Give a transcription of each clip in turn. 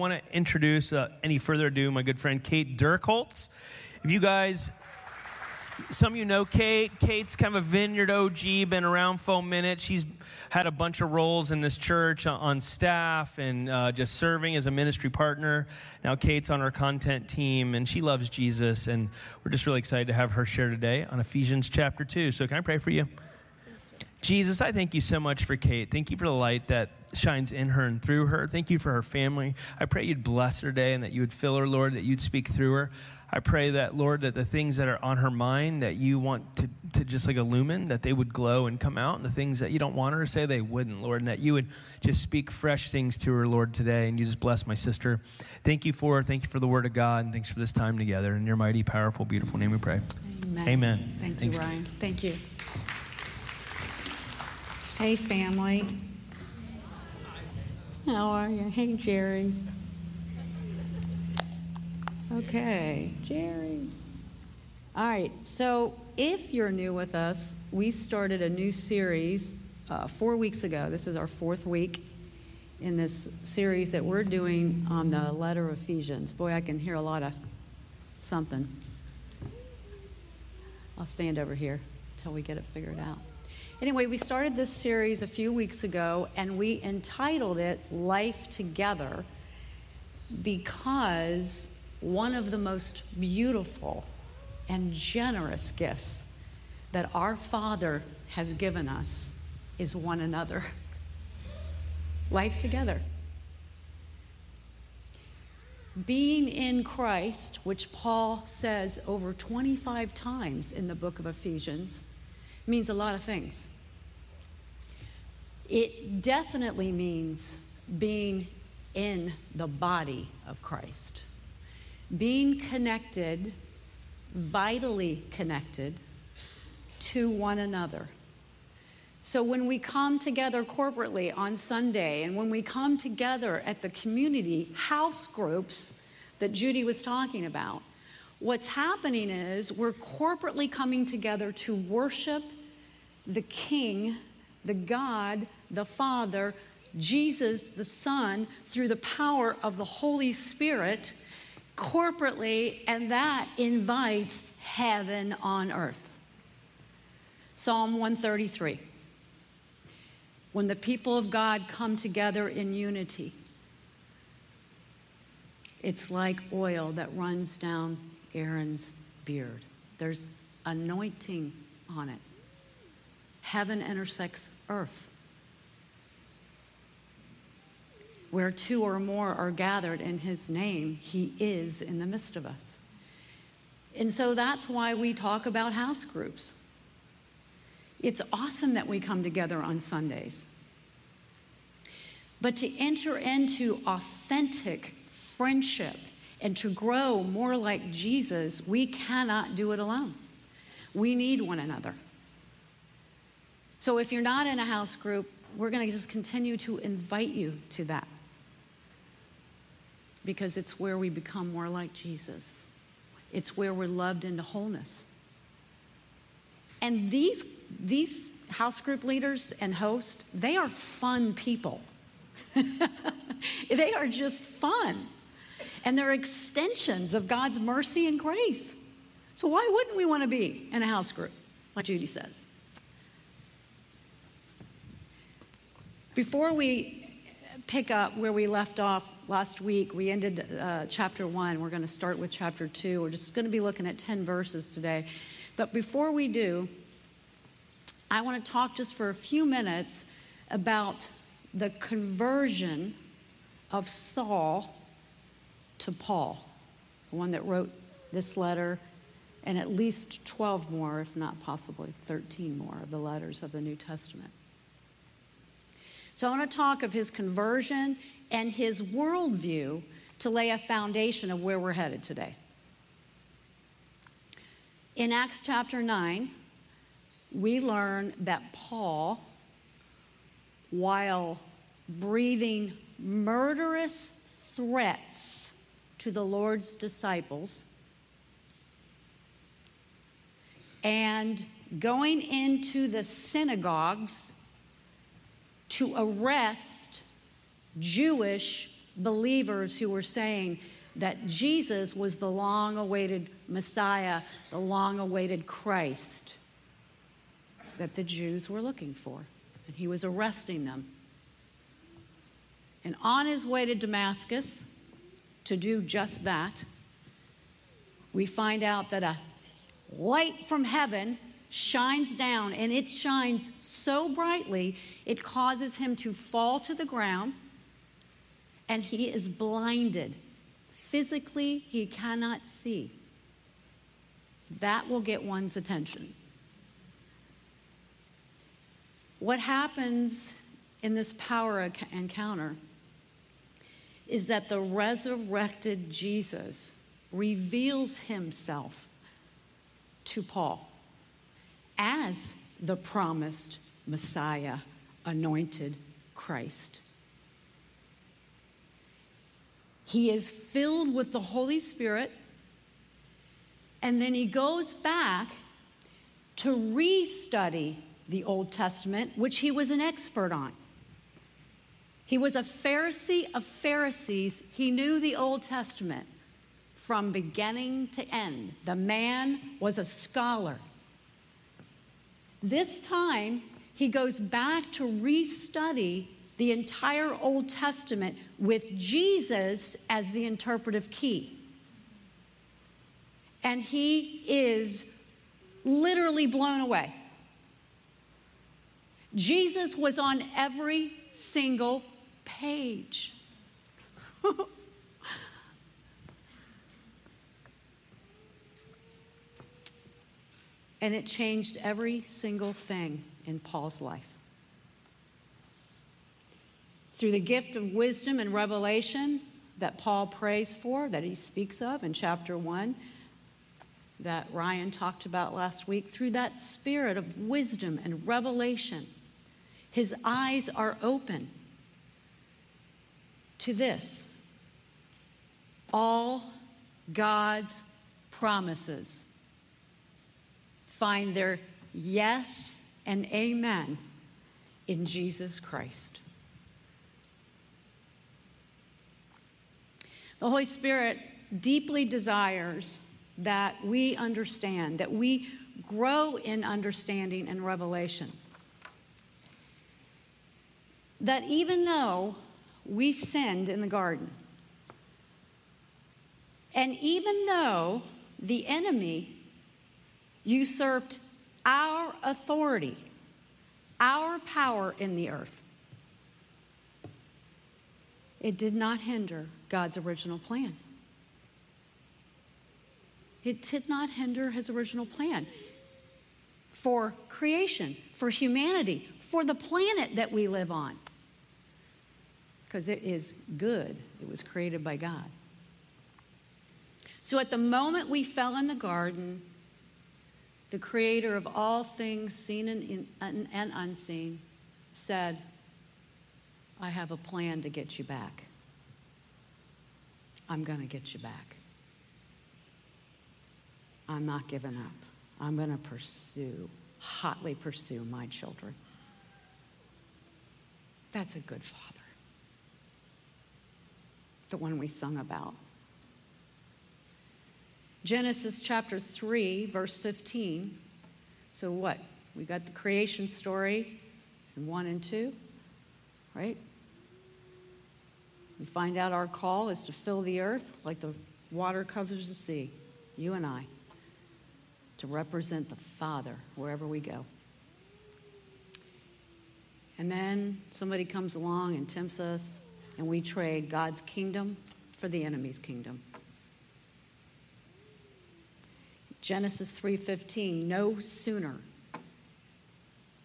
Want to introduce, uh, any further ado, my good friend Kate Durchholz. If you guys, some of you know Kate. Kate's kind of a vineyard OG, been around for a minute. She's had a bunch of roles in this church on staff and uh, just serving as a ministry partner. Now Kate's on our content team and she loves Jesus. And we're just really excited to have her share today on Ephesians chapter 2. So, can I pray for you? Jesus, I thank you so much for Kate. Thank you for the light that shines in her and through her. Thank you for her family. I pray you'd bless her day and that you would fill her, Lord, that you'd speak through her. I pray that, Lord, that the things that are on her mind that you want to, to just like illumine, that they would glow and come out, and the things that you don't want her to say, they wouldn't, Lord, and that you would just speak fresh things to her, Lord, today, and you just bless my sister. Thank you for her. Thank you for the word of God, and thanks for this time together. In your mighty, powerful, beautiful name we pray. Amen. Amen. Thank Thanks. you, Ryan. Thank you. Hey, family. How are you? Hey, Jerry. Okay, Jerry. All right, so if you're new with us, we started a new series uh, four weeks ago. This is our fourth week in this series that we're doing on the letter of Ephesians. Boy, I can hear a lot of something. I'll stand over here until we get it figured out. Anyway, we started this series a few weeks ago and we entitled it Life Together because one of the most beautiful and generous gifts that our Father has given us is one another. Life together. Being in Christ, which Paul says over 25 times in the book of Ephesians, means a lot of things. It definitely means being in the body of Christ, being connected, vitally connected to one another. So when we come together corporately on Sunday and when we come together at the community house groups that Judy was talking about, what's happening is we're corporately coming together to worship the King, the God, the Father, Jesus, the Son, through the power of the Holy Spirit corporately, and that invites heaven on earth. Psalm 133. When the people of God come together in unity, it's like oil that runs down Aaron's beard. There's anointing on it. Heaven intersects earth. Where two or more are gathered in his name, he is in the midst of us. And so that's why we talk about house groups. It's awesome that we come together on Sundays. But to enter into authentic friendship and to grow more like Jesus, we cannot do it alone. We need one another. So if you're not in a house group, we're going to just continue to invite you to that because it's where we become more like Jesus. It's where we're loved into wholeness. And these, these house group leaders and hosts, they are fun people. they are just fun. And they're extensions of God's mercy and grace. So, why wouldn't we want to be in a house group, like Judy says? Before we pick up where we left off last week, we ended uh, chapter one. We're going to start with chapter two. We're just going to be looking at 10 verses today. But before we do, I want to talk just for a few minutes about the conversion of Saul to Paul, the one that wrote this letter, and at least 12 more, if not possibly 13 more, of the letters of the New Testament. So I want to talk of his conversion and his worldview to lay a foundation of where we're headed today. In Acts chapter 9, we learn that Paul, while breathing murderous threats to the Lord's disciples and going into the synagogues to arrest Jewish believers who were saying that Jesus was the long awaited Messiah, the long awaited Christ that the Jews were looking for. And he was arresting them. And on his way to Damascus to do just that, we find out that a light from heaven shines down, and it shines so brightly, it causes him to fall to the ground, and he is blinded. Physically, he cannot see. That will get one's attention. What happens in this power encounter is that the resurrected Jesus reveals himself to Paul as the promised Messiah, anointed Christ. He is filled with the Holy Spirit, and then he goes back to restudy the Old Testament, which he was an expert on. He was a Pharisee of Pharisees. He knew the Old Testament from beginning to end. The man was a scholar. This time, he goes back to restudy the entire Old Testament with Jesus as the interpretive key. And he is literally blown away. Jesus was on every single page. and it changed every single thing in Paul's life. Through the gift of wisdom and revelation that Paul prays for, that he speaks of in chapter 1, that Ryan talked about last week, through that spirit of wisdom and revelation, his eyes are open to this all God's promises find their yes and amen in Jesus Christ. The Holy Spirit deeply desires that we understand, that we grow in understanding and revelation. That even though we sinned in the garden. And even though the enemy usurped our authority, our power in the earth, it did not hinder God's original plan. It did not hinder his original plan for creation, for humanity, for the planet that we live on because it is good. It was created by God. So at the moment we fell in the garden, the creator of all things seen and, and unseen said, I have a plan to get you back. I'm going to get you back. I'm not giving up. I'm going to pursue, hotly pursue my children. That's a good father the one we sung about. Genesis chapter 3, verse 15. So, what? We got the creation story in 1 and 2, right? We find out our call is to fill the earth like the water covers the sea, you and I, to represent the Father wherever we go. And then somebody comes along and tempts us and we trade God's kingdom for the enemy's kingdom. Genesis 3:15 no sooner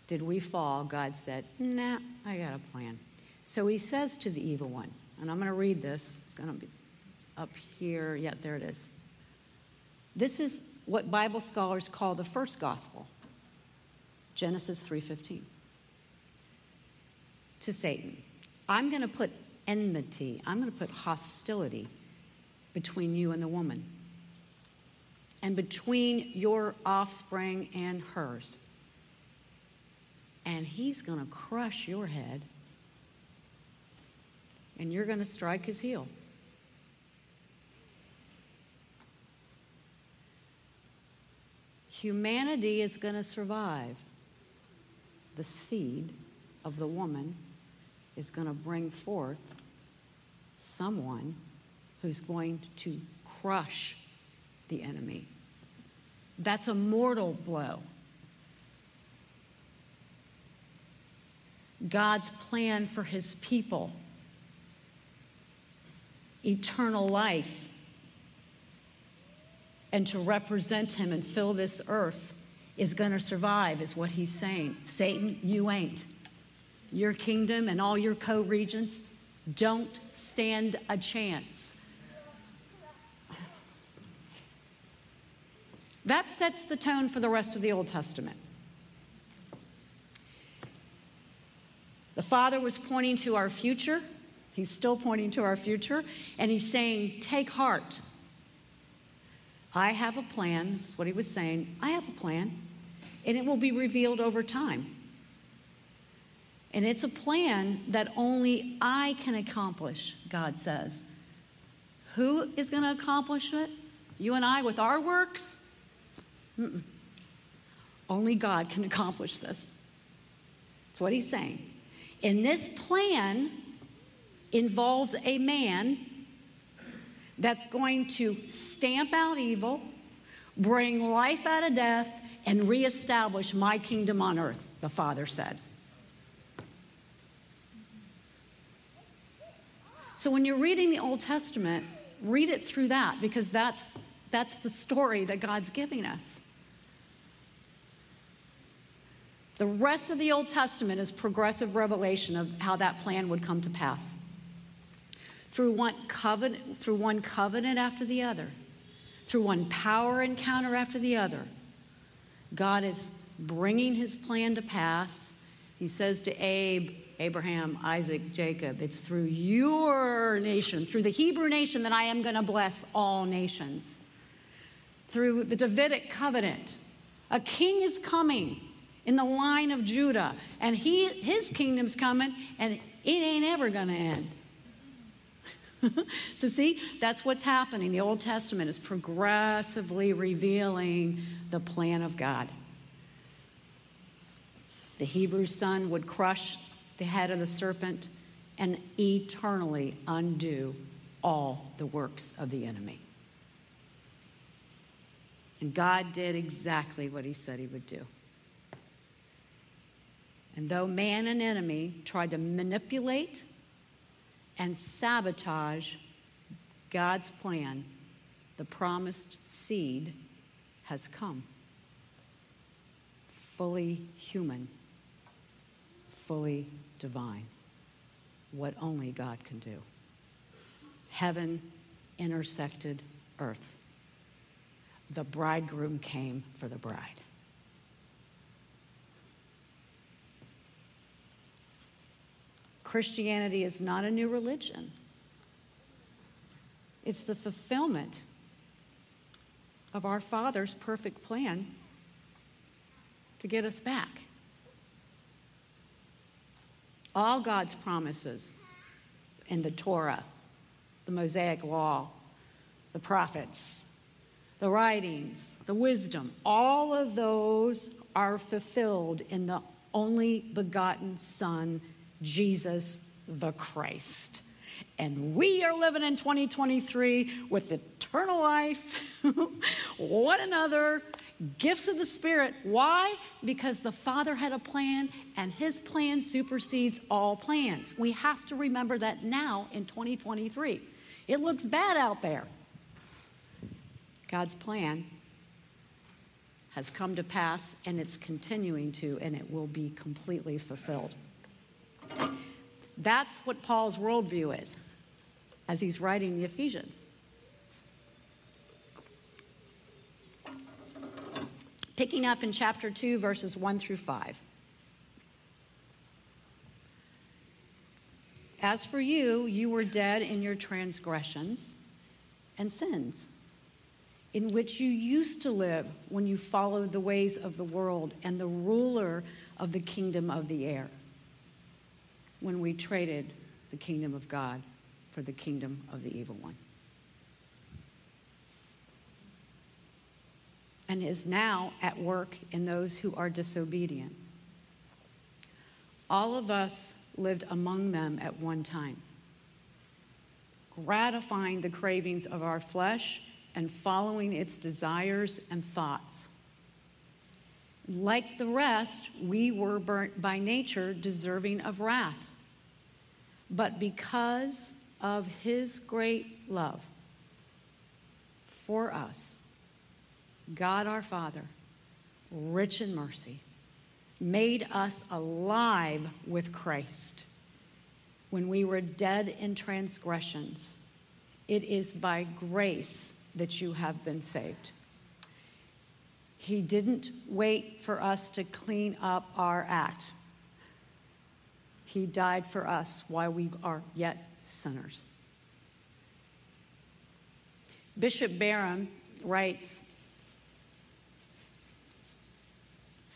did we fall God said nah I got a plan. So he says to the evil one and I'm going to read this. It's going to be up here. Yeah there it is. This is what Bible scholars call the first gospel Genesis 3:15 to Satan I'm going to put enmity. I'm going to put hostility between you and the woman, and between your offspring and hers. And he's going to crush your head, and you're going to strike his heel. Humanity is going to survive. The seed of the woman is going to bring forth someone who's going to crush the enemy. That's a mortal blow. God's plan for his people, eternal life, and to represent him and fill this earth is going to survive, is what he's saying. Satan, you ain't. Your kingdom and all your co regents don't stand a chance. That sets the tone for the rest of the Old Testament. The Father was pointing to our future. He's still pointing to our future. And he's saying, Take heart. I have a plan. This is what he was saying. I have a plan. And it will be revealed over time. And it's a plan that only I can accomplish, God says. Who is going to accomplish it? You and I with our works? Mm-mm. Only God can accomplish this. That's what he's saying. And this plan involves a man that's going to stamp out evil, bring life out of death, and reestablish my kingdom on earth, the Father said. So when you're reading the Old Testament, read it through that because that's, that's the story that God's giving us. The rest of the Old Testament is progressive revelation of how that plan would come to pass. Through one covenant, through one covenant after the other, through one power encounter after the other, God is bringing his plan to pass. He says to Abe, Abraham, Isaac, Jacob, it's through your nation, through the Hebrew nation, that I am going to bless all nations. Through the Davidic covenant, a king is coming in the line of Judah, and he, his kingdom's coming, and it ain't ever going to end. so, see, that's what's happening. The Old Testament is progressively revealing the plan of God. The Hebrew son would crush the head of the serpent and eternally undo all the works of the enemy. And God did exactly what he said he would do. And though man and enemy tried to manipulate and sabotage God's plan, the promised seed has come. Fully human, fully divine. What only God can do. Heaven intersected earth. The bridegroom came for the bride. Christianity is not a new religion, it's the fulfillment of our Father's perfect plan to get us back. All God's promises in the Torah, the Mosaic Law, the prophets, the writings, the wisdom, all of those are fulfilled in the only begotten Son, Jesus the Christ. And we are living in 2023 with eternal life, one another, gifts of the Spirit. Why? Because the Father had a plan and his plan supersedes all plans. We have to remember that now in 2023. It looks bad out there. God's plan has come to pass and it's continuing to, and it will be completely fulfilled. That's what Paul's worldview is as he's writing the Ephesians. Picking up in chapter 2, verses 1 through 5. As for you, you were dead in your transgressions and sins, in which you used to live when you followed the ways of the world and the ruler of the kingdom of the air when we traded the kingdom of God for the kingdom of the evil one. And is now at work in those who are disobedient. All of us lived among them at one time, gratifying the cravings of our flesh and following its desires and thoughts. Like the rest, we were burnt by nature deserving of wrath. But because of his great love for us, God our Father, rich in mercy, made us alive with Christ when we were dead in transgressions. It is by grace that you have been saved. He didn't wait for us to clean up our act. He died for us while we are yet sinners. Bishop Barham writes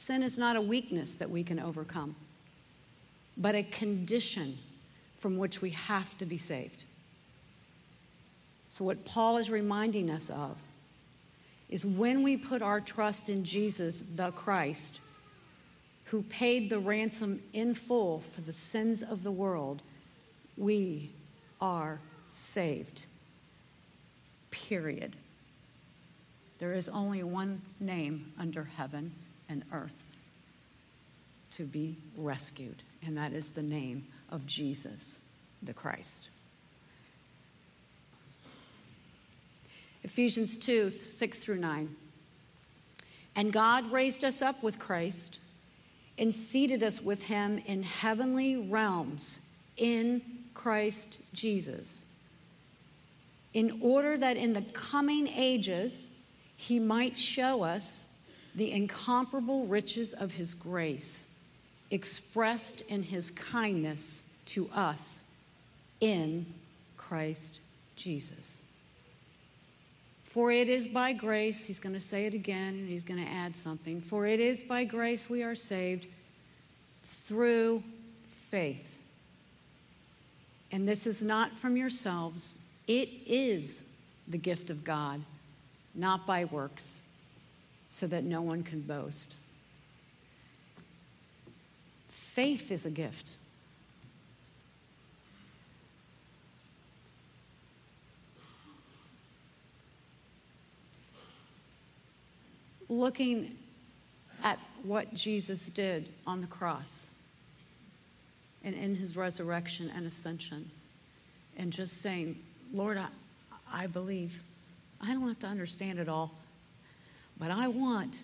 Sin is not a weakness that we can overcome, but a condition from which we have to be saved. So, what Paul is reminding us of is when we put our trust in Jesus, the Christ, who paid the ransom in full for the sins of the world, we are saved. Period. There is only one name under heaven and earth to be rescued, and that is the name of Jesus, the Christ. Ephesians 2 6 through 9. And God raised us up with Christ and seated us with him in heavenly realms in Christ Jesus, in order that in the coming ages he might show us the incomparable riches of his grace expressed in his kindness to us in Christ Jesus. For it is by grace, he's going to say it again, and he's going to add something. For it is by grace we are saved through faith. And this is not from yourselves, it is the gift of God, not by works, so that no one can boast. Faith is a gift. looking at what Jesus did on the cross and in his resurrection and ascension and just saying, Lord, I, I believe. I don't have to understand it all, but I want,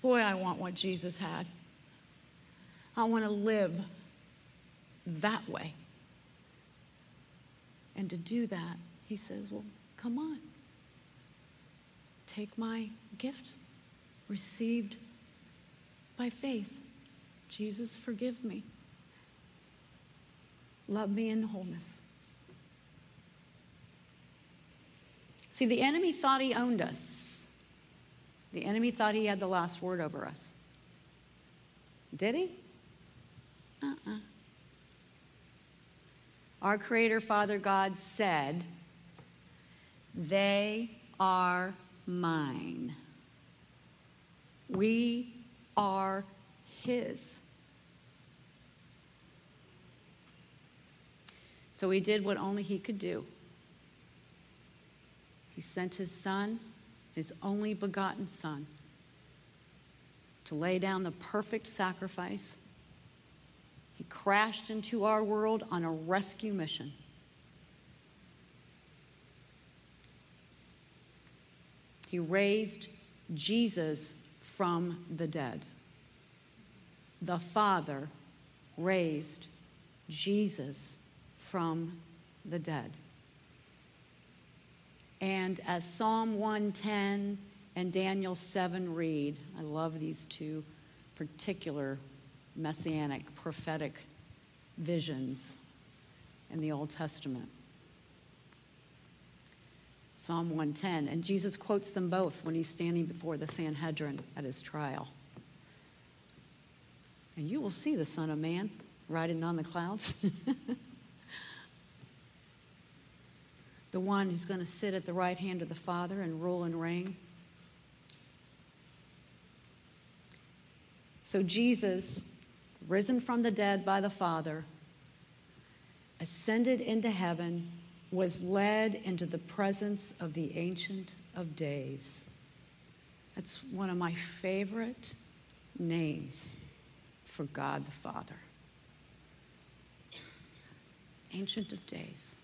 boy, I want what Jesus had. I want to live that way. And to do that, he says, Well, come on. Take my gift received by faith. Jesus, forgive me. Love me in wholeness. See, the enemy thought he owned us. The enemy thought he had the last word over us. Did he? Uh uh-uh. uh Our Creator, Father God, said, They are mine. We are His. So He did what only He could do. He sent His Son, His only begotten Son, to lay down the perfect sacrifice. He crashed into our world on a rescue mission. He raised Jesus from the dead. The Father raised Jesus from the dead. And as Psalm 110 and Daniel 7 read, I love these two particular messianic prophetic visions in the Old Testament. Psalm 110. And Jesus quotes them both when he's standing before the Sanhedrin at his trial. And you will see the Son of Man riding on the clouds. the one who's going to sit at the right hand of the Father and rule and reign. So, Jesus, risen from the dead by the Father, ascended into heaven, was led into the presence of the Ancient of Days. That's one of my favorite names for God the Father. Ancient of Days.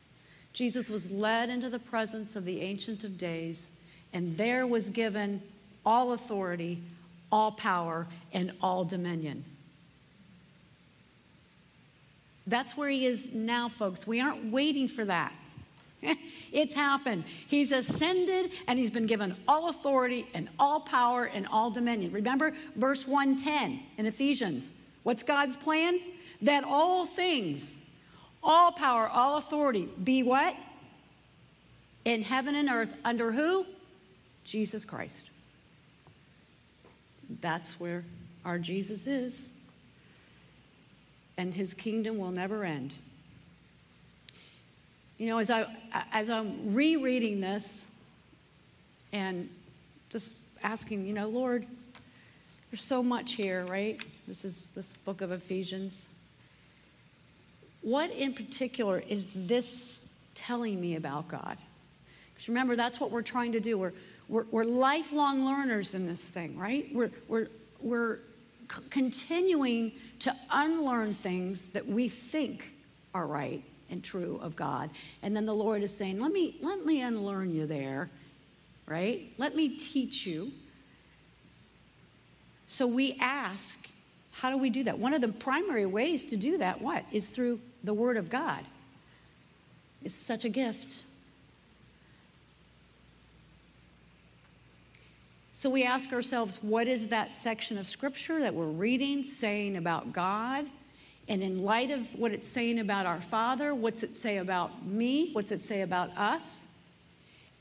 Jesus was led into the presence of the Ancient of Days, and there was given all authority, all power, and all dominion. That's where he is now, folks. We aren't waiting for that. it's happened. He's ascended and he's been given all authority and all power and all dominion. Remember verse 110 in Ephesians. What's God's plan? That all things all power, all authority be what? In heaven and earth. Under who? Jesus Christ. That's where our Jesus is. And his kingdom will never end. You know, as, I, as I'm rereading this and just asking, you know, Lord, there's so much here, right? This is this book of Ephesians. What in particular is this telling me about God? Because remember, that's what we're trying to do. We're, we're, we're lifelong learners in this thing, right? We're, we're, we're c- continuing to unlearn things that we think are right and true of God. And then the Lord is saying, let me, let me unlearn you there, right? Let me teach you. So we ask, how do we do that? One of the primary ways to do that, what? Is through the Word of God. It's such a gift. So we ask ourselves, what is that section of Scripture that we're reading saying about God? And in light of what it's saying about our Father, what's it say about me? What's it say about us?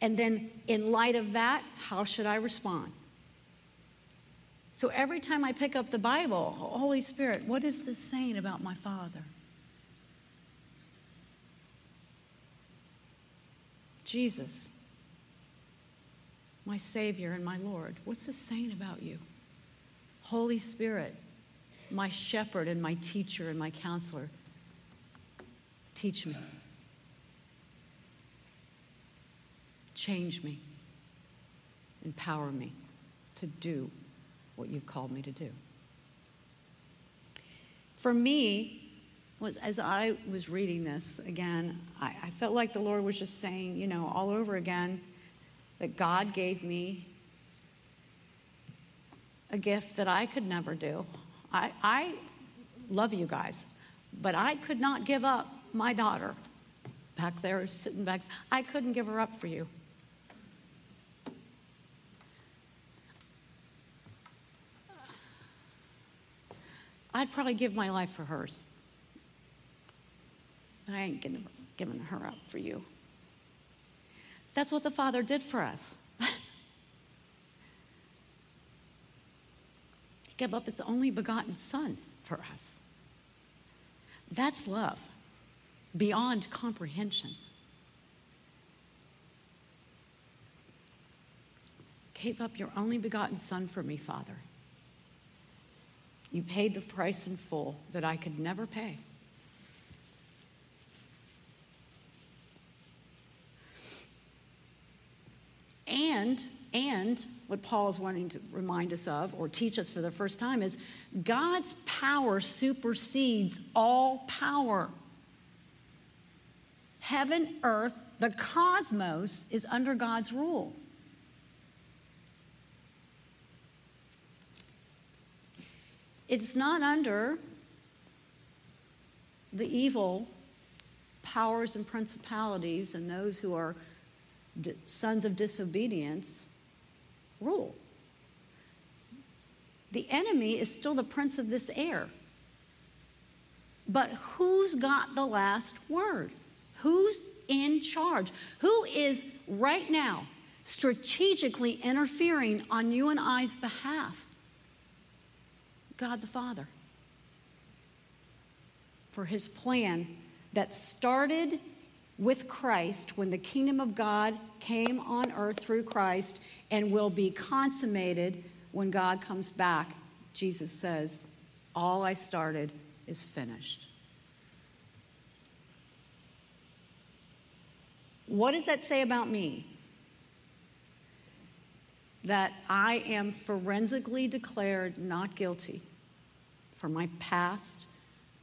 And then, in light of that, how should I respond? So every time I pick up the Bible, Holy Spirit, what is this saying about my Father? Jesus, my Savior and my Lord, what's this saying about you? Holy Spirit, my shepherd and my teacher and my counselor, teach me. Change me. Empower me to do what you've called me to do. For me, was as I was reading this again, I, I felt like the Lord was just saying, you know, all over again, that God gave me a gift that I could never do. I, I love you guys, but I could not give up my daughter back there sitting back. I couldn't give her up for you. I'd probably give my life for hers. I ain't giving her up for you. That's what the Father did for us. he gave up his only begotten Son for us. That's love beyond comprehension. Gave up your only begotten Son for me, Father. You paid the price in full that I could never pay. And what Paul is wanting to remind us of or teach us for the first time is God's power supersedes all power. Heaven, earth, the cosmos is under God's rule. It's not under the evil powers and principalities and those who are sons of disobedience rule. The enemy is still the prince of this air. But who's got the last word? Who's in charge? Who is right now strategically interfering on you and I's behalf? God the Father. For his plan that started with Christ when the kingdom of God came on earth through Christ and will be consummated when God comes back. Jesus says, All I started is finished. What does that say about me? That I am forensically declared not guilty for my past,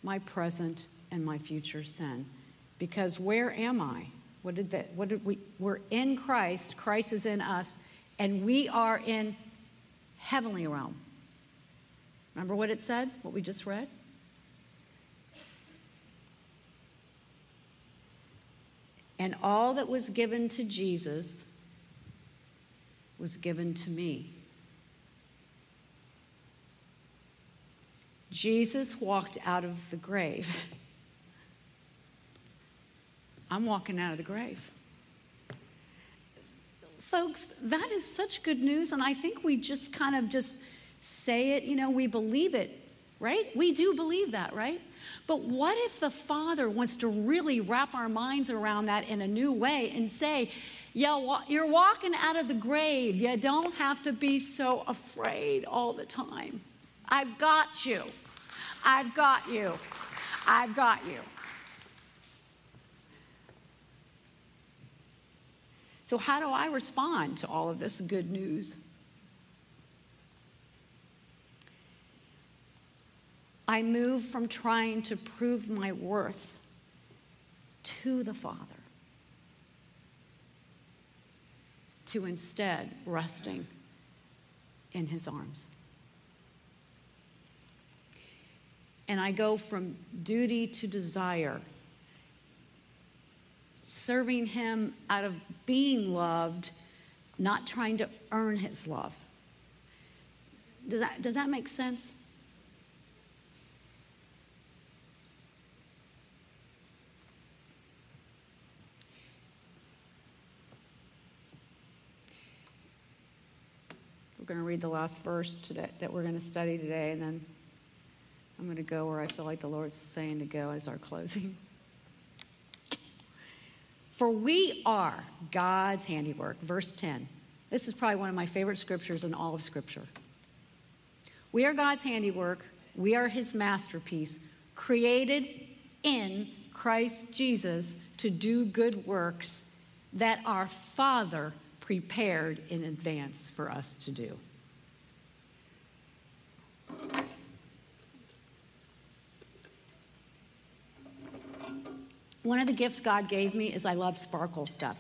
my present, and my future sin. Because where am I? What did that, what did we, we're in Christ, Christ is in us, and we are in heavenly realm. Remember what it said, what we just read? And all that was given to Jesus was given to me. Jesus walked out of the grave. I'm walking out of the grave. Folks, that is such good news, and I think we just kind of just say it, you know, we believe it, right? We do believe that, right? But what if the Father wants to really wrap our minds around that in a new way and say, yeah, you're walking out of the grave. You don't have to be so afraid all the time. I've got you. I've got you. I've got you. So, how do I respond to all of this good news? I move from trying to prove my worth to the Father to instead resting in His arms. And I go from duty to desire, serving Him out of being loved, not trying to earn His love. Does that, does that make sense? We're going to read the last verse today, that we're going to study today, and then I'm going to go where I feel like the Lord's saying to go as our closing. For we are God's handiwork. Verse 10. This is probably one of my favorite scriptures in all of Scripture. We are God's handiwork. We are His masterpiece, created in Christ Jesus to do good works that our Father prepared in advance for us to do. One of the gifts God gave me is I love sparkle stuff.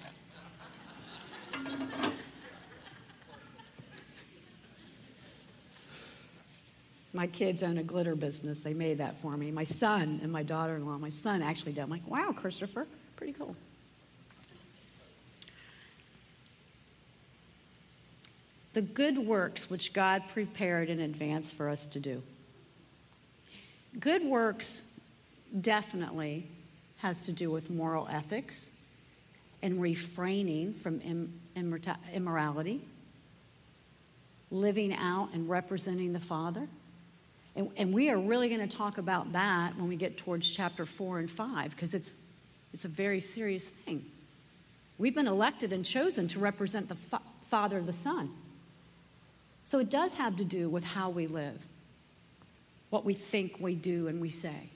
My kids own a glitter business. They made that for me. My son and my daughter in law. My son actually did. I'm like, wow, Christopher, pretty cool. the good works which God prepared in advance for us to do. Good works definitely has to do with moral ethics and refraining from immorality, living out and representing the Father. And, and we are really going to talk about that when we get towards chapter 4 and 5 because it's, it's a very serious thing. We've been elected and chosen to represent the fa- Father, the Son. So it does have to do with how we live, what we think, we do, and we say.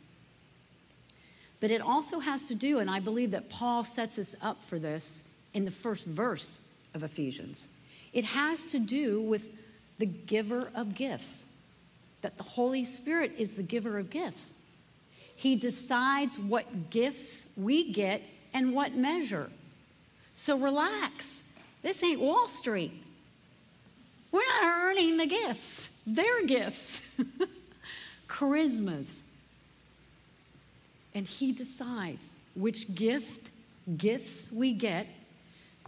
But it also has to do, and I believe that Paul sets us up for this in the first verse of Ephesians. It has to do with the giver of gifts, that the Holy Spirit is the giver of gifts. He decides what gifts we get and what measure. So relax. This ain't Wall Street. We're not earning the gifts, they're gifts, charismas. And He decides which gift, gifts we get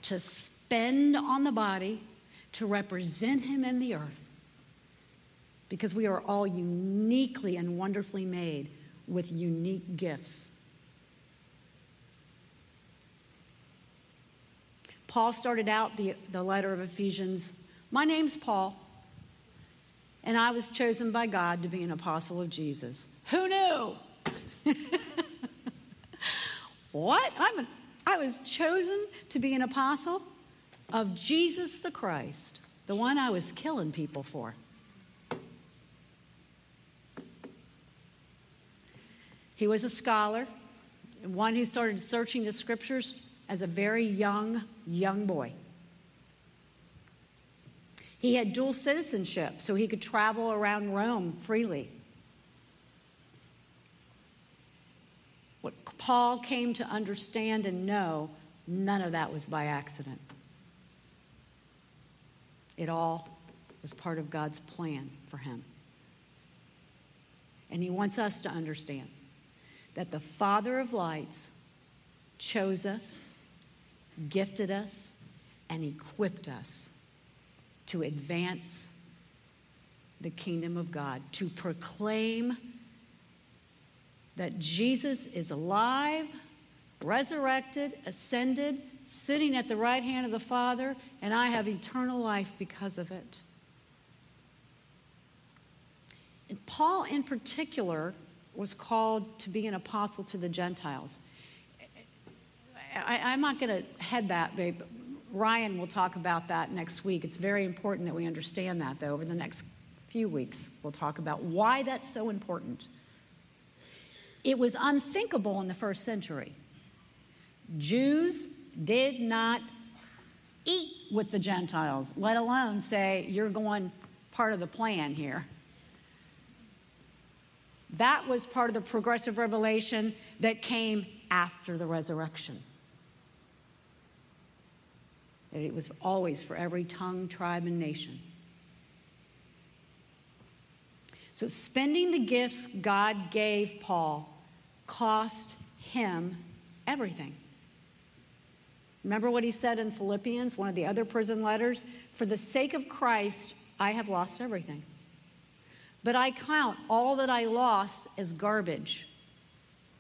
to spend on the body to represent Him in the earth. Because we are all uniquely and wonderfully made with unique gifts. Paul started out the, the letter of Ephesians my name's Paul, and I was chosen by God to be an apostle of Jesus. Who knew? what? I'm, a, I was chosen to be an apostle of Jesus the Christ, the one I was killing people for. He was a scholar, one who started searching the scriptures as a very young, young boy. He had dual citizenship, so he could travel around Rome freely. What Paul came to understand and know, none of that was by accident. It all was part of God's plan for him. And he wants us to understand that the Father of lights chose us, gifted us, and equipped us to advance the kingdom of God, to proclaim that Jesus is alive, resurrected, ascended, sitting at the right hand of the Father, and I have eternal life because of it. And Paul, in particular, was called to be an apostle to the Gentiles. I, am not going to head that, babe. Ryan will talk about that next week. It's very important that we understand that, though. Over the next few weeks, we'll talk about why that's so important. It was unthinkable in the first century. Jews did not eat with the Gentiles, let alone say, you're going part of the plan here. That was part of the progressive revelation that came after the resurrection. That it was always for every tongue, tribe, and nation. So, spending the gifts God gave Paul cost him everything. Remember what he said in Philippians, one of the other prison letters? For the sake of Christ, I have lost everything. But I count all that I lost as garbage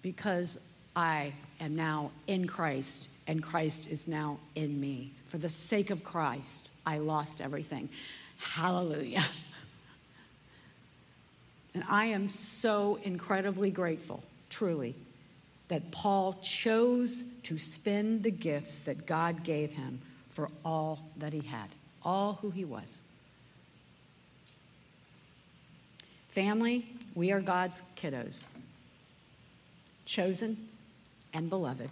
because I am now in Christ and Christ is now in me. For the sake of Christ, I lost everything. Hallelujah. And I am so incredibly grateful, truly, that Paul chose to spend the gifts that God gave him for all that he had, all who he was. Family, we are God's kiddos, chosen and beloved.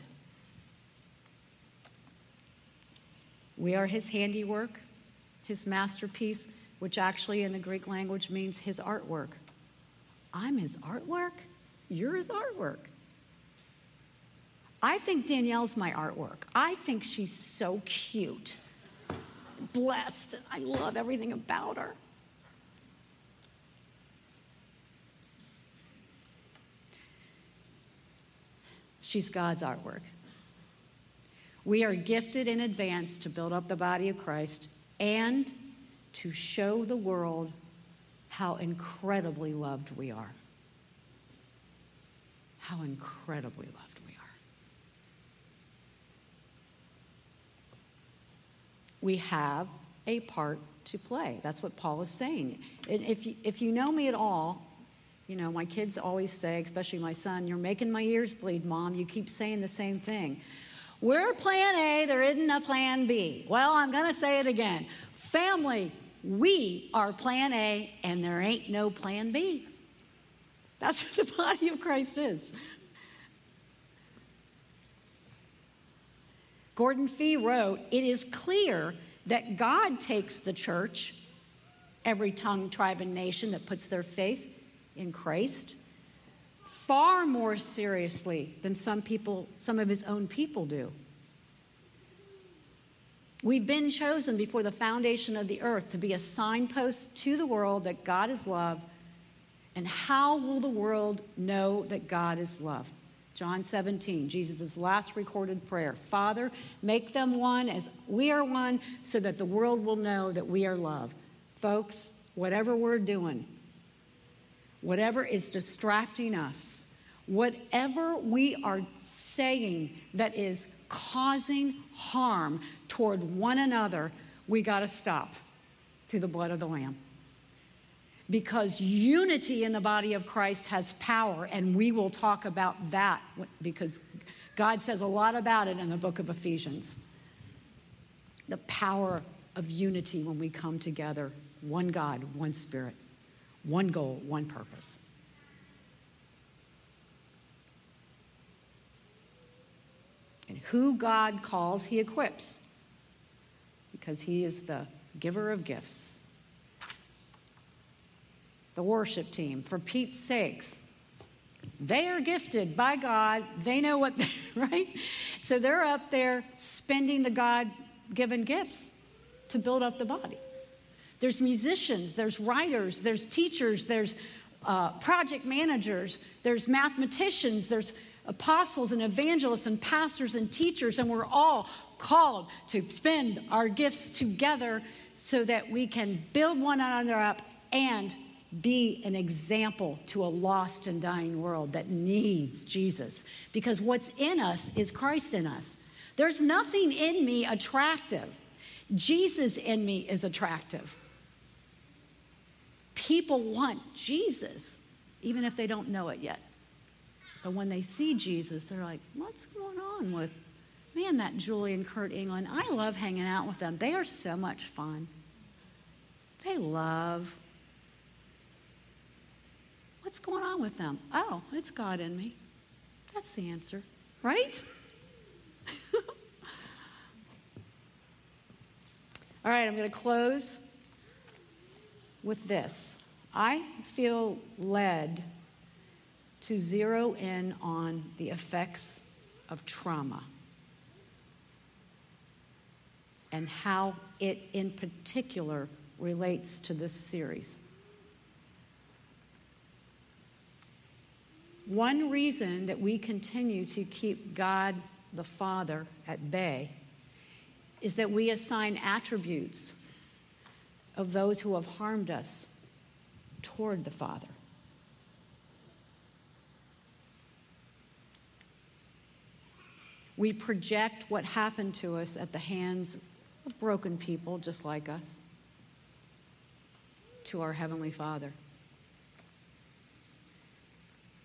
We are his handiwork, his masterpiece, which actually in the Greek language means his artwork. I'm his artwork? You're his artwork. I think Danielle's my artwork. I think she's so cute, blessed. I love everything about her. She's God's artwork. We are gifted in advance to build up the body of Christ and to show the world how incredibly loved we are. How incredibly loved we are. We have a part to play. That's what Paul is saying. If you, if you know me at all, you know, my kids always say, especially my son, you're making my ears bleed, mom. You keep saying the same thing. We're plan A, there isn't a plan B. Well, I'm going to say it again. Family, we are plan A, and there ain't no plan B. That's what the body of Christ is. Gordon Fee wrote, It is clear that God takes the church, every tongue, tribe, and nation that puts their faith in Christ far more seriously than some people, some of his own people do. We've been chosen before the foundation of the earth to be a signpost to the world that God is love. And how will the world know that God is love? John 17, Jesus' last recorded prayer. Father, make them one as we are one, so that the world will know that we are love. Folks, whatever we're doing, whatever is distracting us, whatever we are saying that is causing harm toward one another, we got to stop through the blood of the Lamb. Because unity in the body of Christ has power, and we will talk about that because God says a lot about it in the book of Ephesians. The power of unity when we come together one God, one Spirit, one goal, one purpose. And who God calls, he equips because he is the giver of gifts. The worship team, for Pete's sakes, they are gifted by God. They know what, they, right? So they're up there spending the God given gifts to build up the body. There's musicians, there's writers, there's teachers, there's uh, project managers, there's mathematicians, there's apostles and evangelists and pastors and teachers, and we're all called to spend our gifts together so that we can build one another up and be an example to a lost and dying world that needs Jesus. Because what's in us is Christ in us. There's nothing in me attractive. Jesus in me is attractive. People want Jesus, even if they don't know it yet. But when they see Jesus, they're like, what's going on with, man, that Julie and Kurt England? I love hanging out with them. They are so much fun. They love. What's going on with them? Oh, it's God in me. That's the answer, right? All right, I'm going to close with this. I feel led to zero in on the effects of trauma and how it in particular relates to this series. One reason that we continue to keep God the Father at bay is that we assign attributes of those who have harmed us toward the Father. We project what happened to us at the hands of broken people just like us to our Heavenly Father.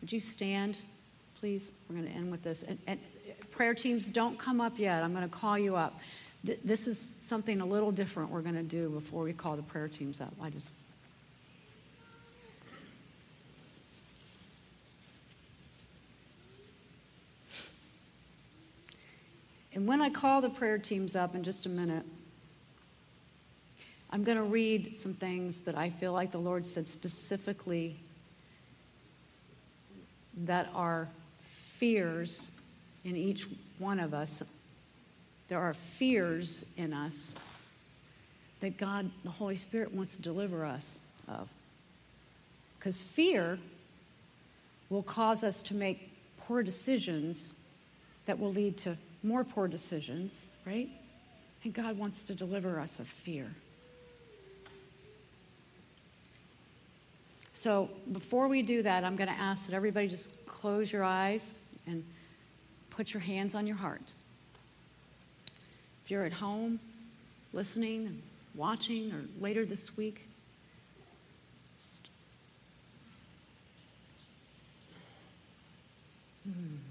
Would you stand, please? We're going to end with this. And, and prayer teams, don't come up yet. I'm going to call you up. Th- this is something a little different we're going to do before we call the prayer teams up. I just. And when I call the prayer teams up in just a minute, I'm going to read some things that I feel like the Lord said specifically that are fears in each one of us there are fears in us that God, the Holy Spirit, wants to deliver us of. Because fear will cause us to make poor decisions that will lead to more poor decisions, right? And God wants to deliver us of fear. So before we do that, I'm going to ask that everybody just close your eyes and put your hands on your heart If you're at home listening and watching or later this week, hmm.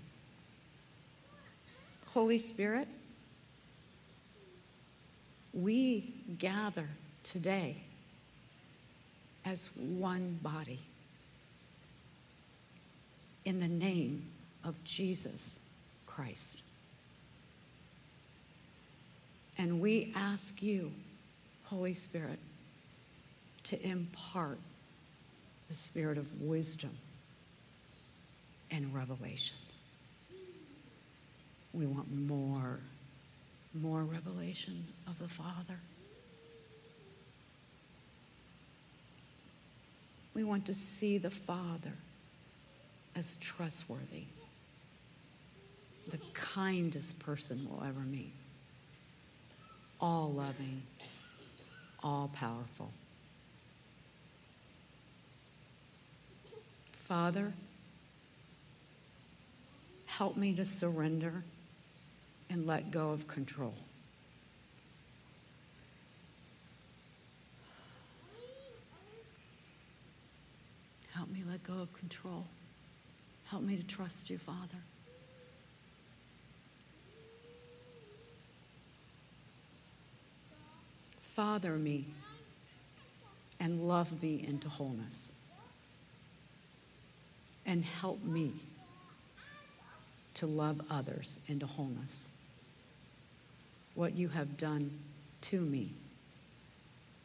Holy Spirit, we gather today as one body in the name of Jesus Christ. And we ask you, Holy Spirit, to impart the spirit of wisdom and revelation. We want more, more revelation of the Father. We want to see the Father as trustworthy, the kindest person we'll ever meet all loving, all powerful. Father, help me to surrender and let go of control. Help me let go of control. Help me to trust you, Father. Father me and love me into wholeness. And help me to love others into wholeness. What you have done to me,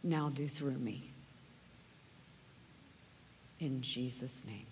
now do through me. In Jesus' name.